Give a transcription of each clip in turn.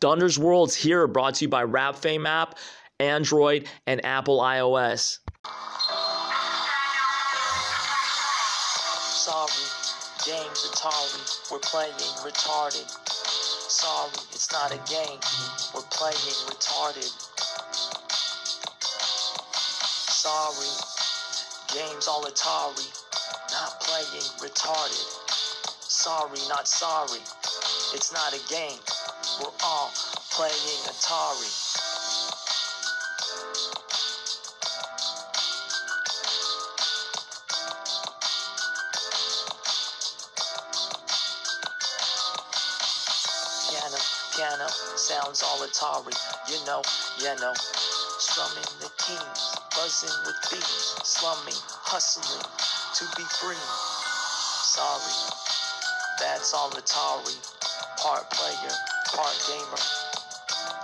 Dunder's World's here, brought to you by Rap Fame app, Android, and Apple iOS. Sorry, games Atari, we're playing retarded. Sorry, it's not a game, we're playing retarded. Sorry, games all Atari, not playing retarded. Sorry, not sorry, it's not a game, we're all playing Atari. piano, piano, sounds all Atari, you know, you know. Strumming the keys, buzzing with bees, slumming, hustling to be free. Sorry, that's all Atari. Part player, part gamer.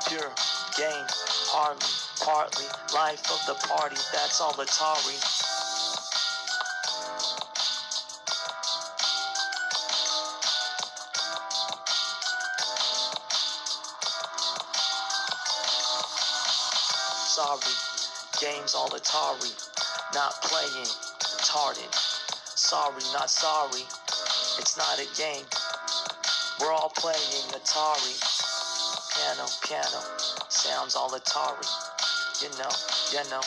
Pure game, hardly, partly, life of the party, that's all Atari. Sorry, games all Atari, not playing, retarded. Sorry, not sorry, it's not a game. We're all playing Atari. Piano, piano, sounds all Atari. You know, you know.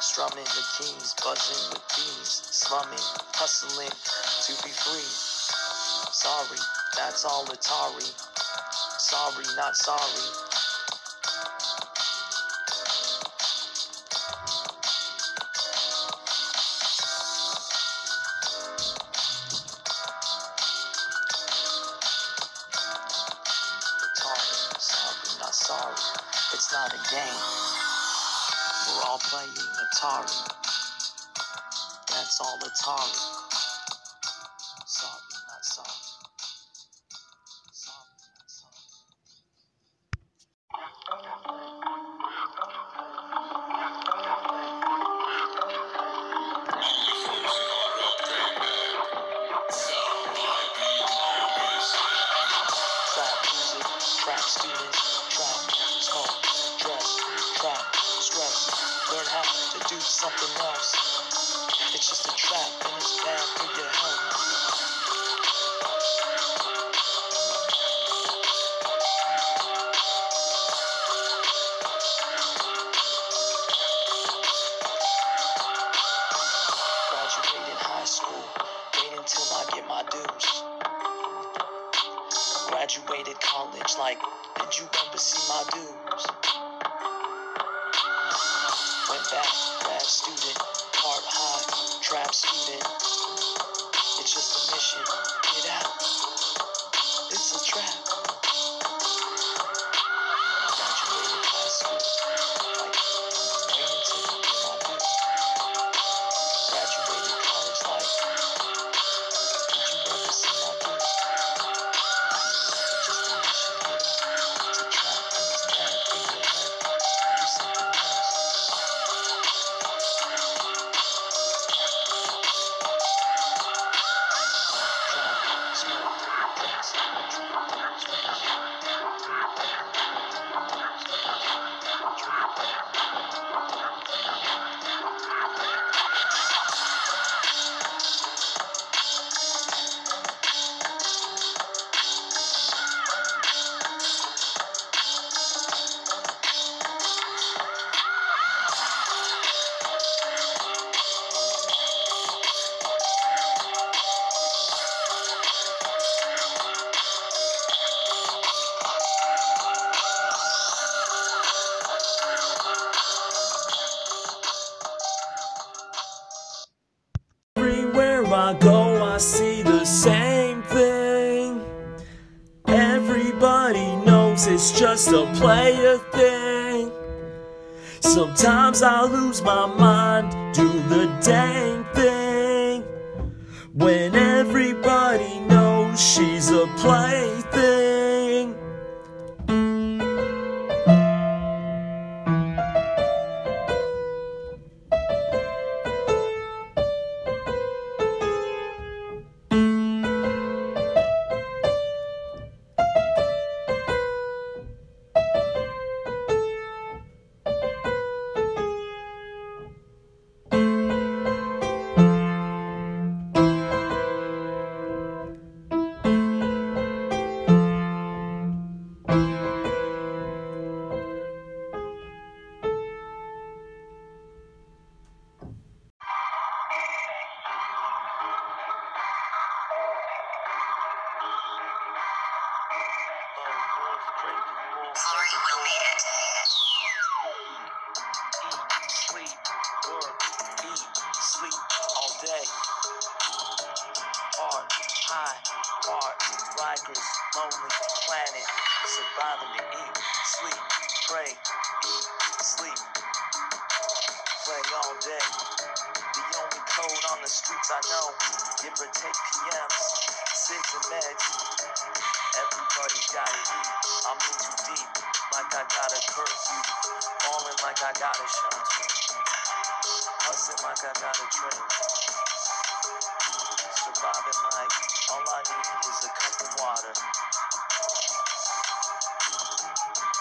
Strumming the keys, buzzing with bees, slumming, hustling to be free. Sorry, that's all Atari. Sorry, not sorry. It's not a game. We're all playing Atari. That's all Atari. You ever see my dues? Just a player thing. Sometimes I lose my mind, do the dang thing. When everybody knows she's a plaything. Lonely planet. Surviving to eat, sleep, pray, eat, sleep, play all day. The only code on the streets I know, give or take PMs, cigs and meds. Everybody's gotta eat. I'm in too deep, like I got a curfew. Falling like I got a shelter. Hustling like I got a train. Surviving like all I need is a cup of water.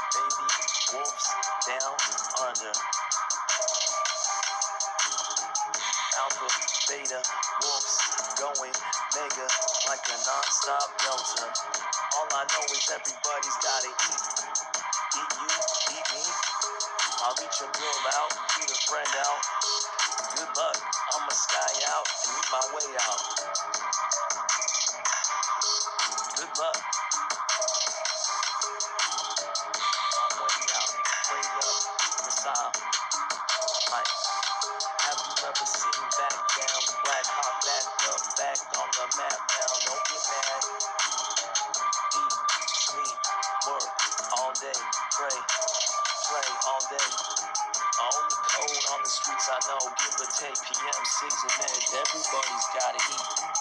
Baby wolves down under. Alpha, beta, wolves going mega like a non-stop delta. All I know is everybody's gotta eat. Eat you, eat me. I'll reach a girl out, eat a friend out. Good luck, I'ma sky out and eat my way out. I know, give or take PM, six and meds. Everybody's gotta eat.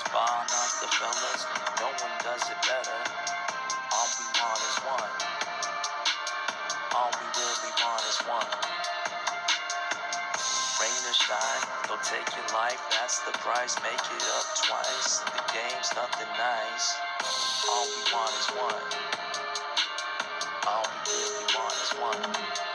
The Casbah, not the fellas. No one does it better. All we want is one. All we really want is one. Rain or shine, they'll take your life, that's the price. Make it up twice. The game's nothing nice. All we want is one. All we really want is one.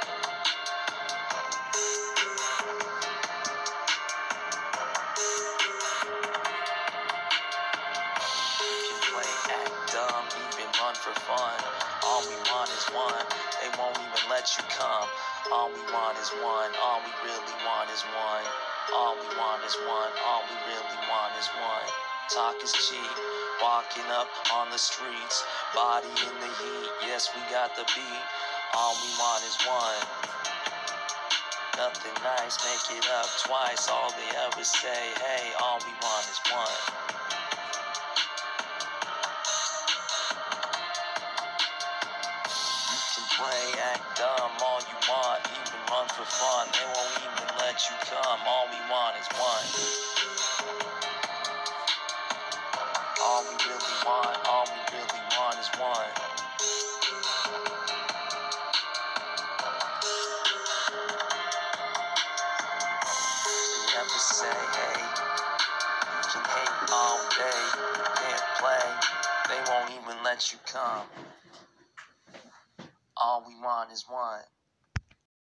For fun. All we want is one. They won't even let you come. All we want is one. All we really want is one. All we want is one. All we really want is one. Talk is cheap. Walking up on the streets, body in the heat. Yes, we got the beat. All we want is one. Nothing nice, make it up twice. All they ever say, hey, all we want is one. Play, act dumb all you want, even run for fun. They won't even let you come. All we want is one. All we really want, all we really want is one. They never say, hey, you can hate all day, can't play. They won't even let you come. All we want is one.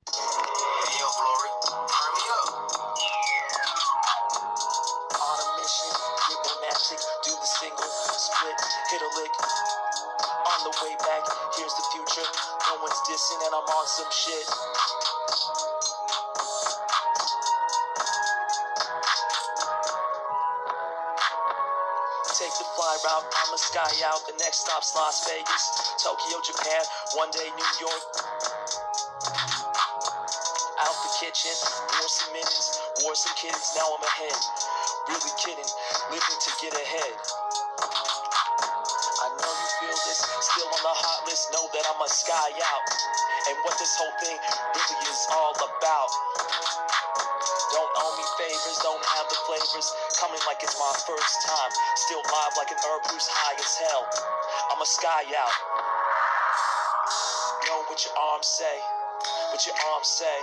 Hey, yo, Glory, turn me up. On a mission, get no do the single, split, hit a lick. On the way back, here's the future. No one's dissing, and I'm on some shit. Take the fly route, I'ma sky out. The next stop's Las Vegas, Tokyo, Japan, one day New York. Out the kitchen, wore some mittens, wore some kids, now I'm ahead. Really kidding, living to get ahead. I know you feel this, still on the hot list, know that I'm a sky out. And what this whole thing really is all about. Don't owe me favors, don't have the flavors. Coming like it's my first time. Still live like an herb who's high as hell. I'm a sky out. What your arms say. What your arms say.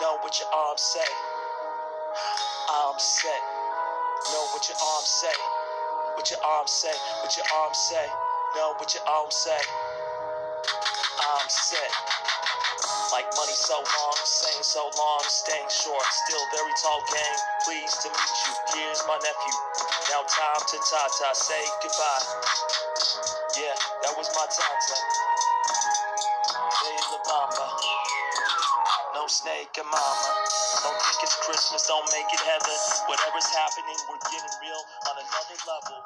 Know what your arms say. I'm set. Know what your arms say. What your arms say. What your arms say. Know what your arms say. I'm set. Like money so long, saying so long, staying short, still very tall gang. Pleased to meet you. Here's my nephew. Now time to Tata say goodbye. Yeah, that was my Tata. Snake and mama. Don't think it's Christmas, don't make it heaven. Whatever's happening, we're getting real on another level.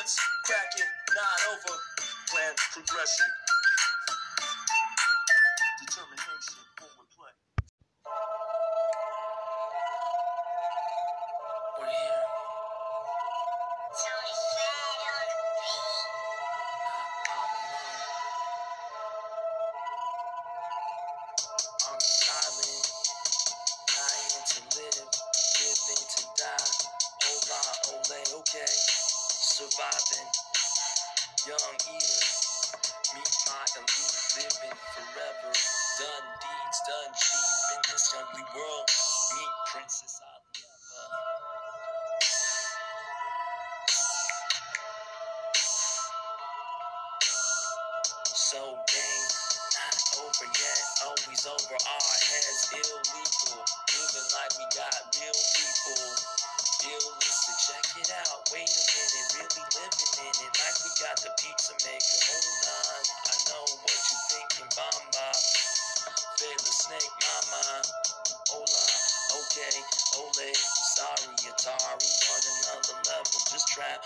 What's cracking? Not over. Plan progression Princess. So dang, not over yet. Always over our heads, illegal. Living like we got real people. Illicit, check it out. Wait a minute, really living in it like we got the pizza maker. Hold on, I know what you're thinking, Bamba. Favorite snake, mama. Hola, okay, ole, sorry, Atari. On another level, just trap.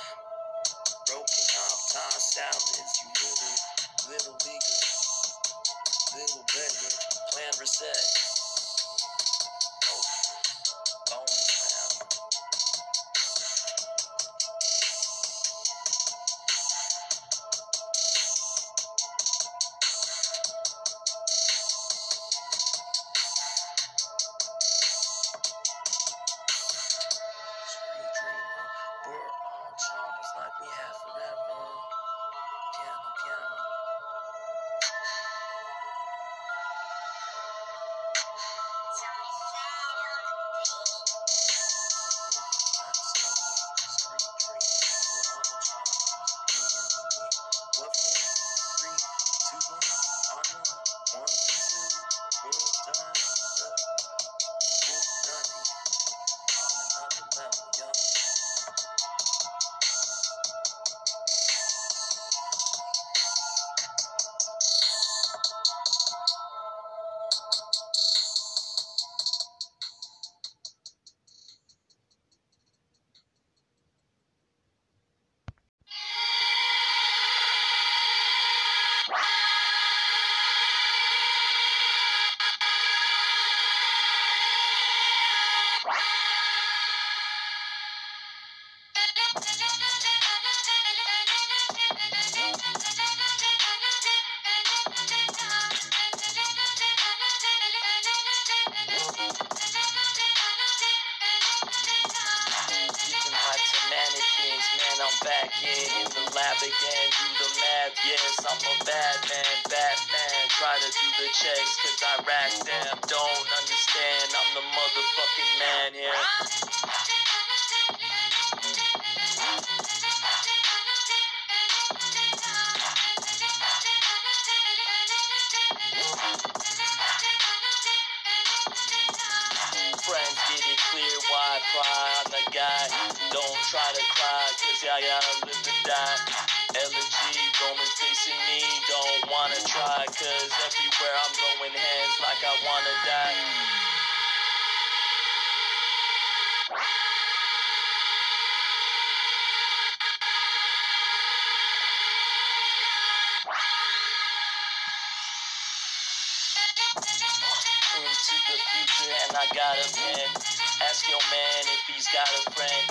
Broken off tie salads, you little, little leaguer, little beggar. Plan reset. Yes, I'm a bad man, Batman. Try to do the checks, cause I rack them. Don't motherfucking man here. Friends, get it clear why I cry. I'm the guy. Don't try to cry, cause y'all gotta live to die. Elegy, Roman facing me. Don't wanna try, cause everywhere I'm going, hands like I wanna die. And I got a pen. Ask your man if he's got a friend.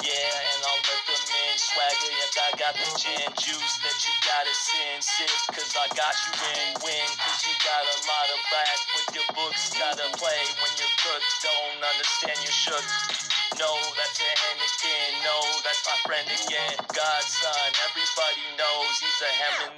Yeah, and I'll let the men swagger if I got the gin. Juice that you gotta sin, sip, cause I got you in, win, cause you got a lot of back with your books, gotta play when you're cooked, don't understand you shook. No, that's a Heineken, no, that's my friend again, Godson, everybody knows he's a Hemin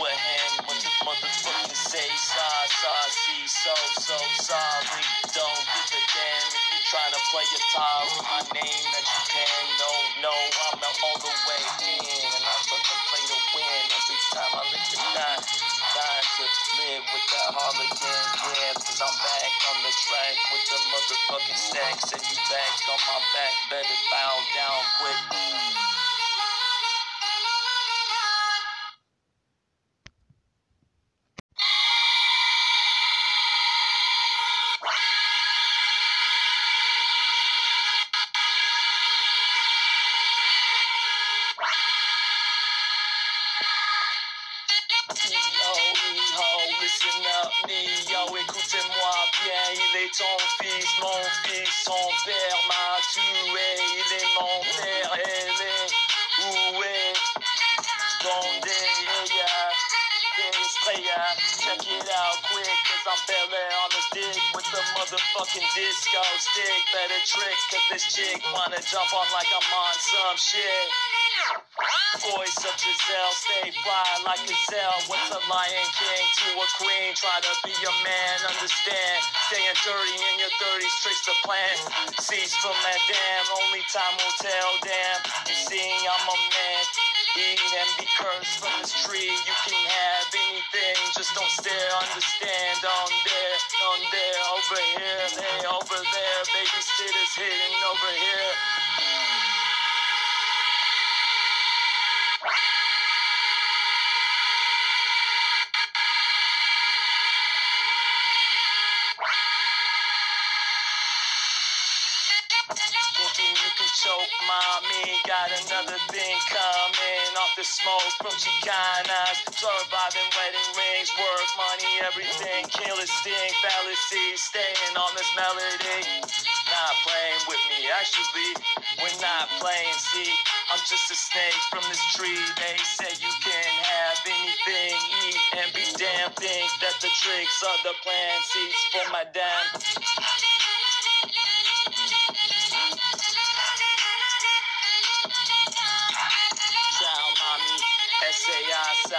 You what the motherfucking say? Sa, sa, see, so, so sorry. Don't give a damn if you trying to play guitar with my name that you can. No, no, I'm out all the way in, and I'm gonna play to win every time I lick the dime. Time to live with that harlequin, yeah, cause I'm back on the track with the motherfucking stacks, and you back on my back, better bow down quick. Dick with the motherfucking disco stick, better trick, cause this chick wanna jump on like I'm on some shit. Voice of Giselle, stay fly like gazelle. What's a lion king to a queen? Try to be a man, understand. Staying dirty in your 30s, tricks the plan. Cease from madame, only time will tell, damn. You see, I'm a man. Eat and be cursed from this tree. You can have anything, just don't stare, understand. On there, on there, over here, they over there. Babysitters hidden over here. Choke mommy. Got another thing coming off the smoke from Chicanas. Surviving wedding rings, work, money, everything. Killer sting, fallacy. Staying on this melody. Not playing with me, actually. We're not playing, see. I'm just a snake from this tree. They say you can have anything, eat and be damn. Think that the tricks of the plan seats for my damn.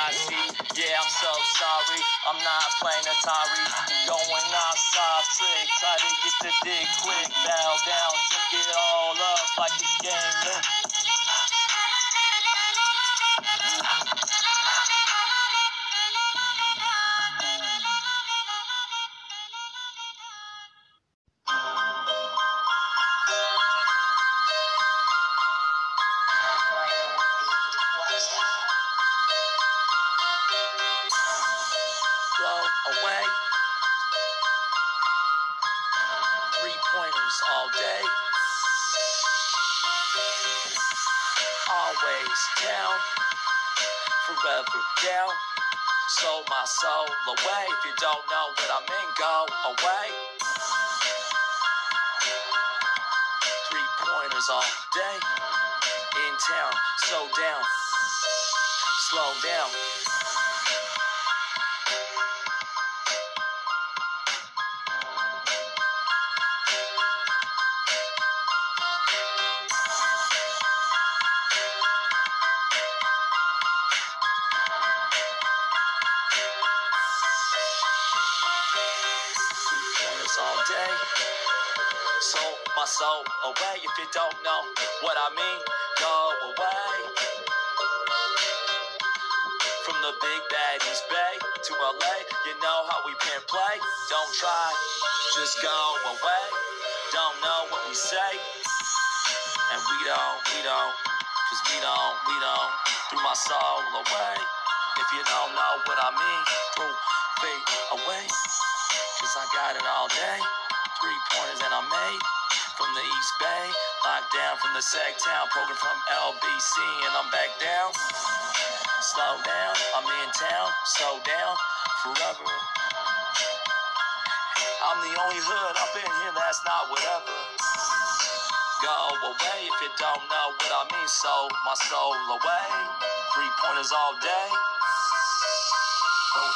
Yeah, I'm so sorry. I'm not playing Atari. Going outside, trick. Try to get the dick quick. Bow down, took it all up like it's game. Pointers all day. Always down. Forever down. Sold my soul away. If you don't know what I mean, go away. Three pointers all day. In town, slow down. Slow down. All day. Sold my soul away. If you don't know what I mean, go away. From the big bad East Bay to LA, you know how we pin play. Don't try, just go away. don't know what we say. And we don't, we don't, cause we don't, we don't. Threw my soul away. If you don't know what I mean, threw fade away. Cause I got it all day. Three pointers and I made from the East Bay. Locked down from the Sac Town, program from LBC, and I'm back down. Slow down, I'm in town, Slow down forever. I'm the only hood up in here that's not whatever. Go away if you don't know what I mean. Sold my soul away. Three pointers all day. Oh,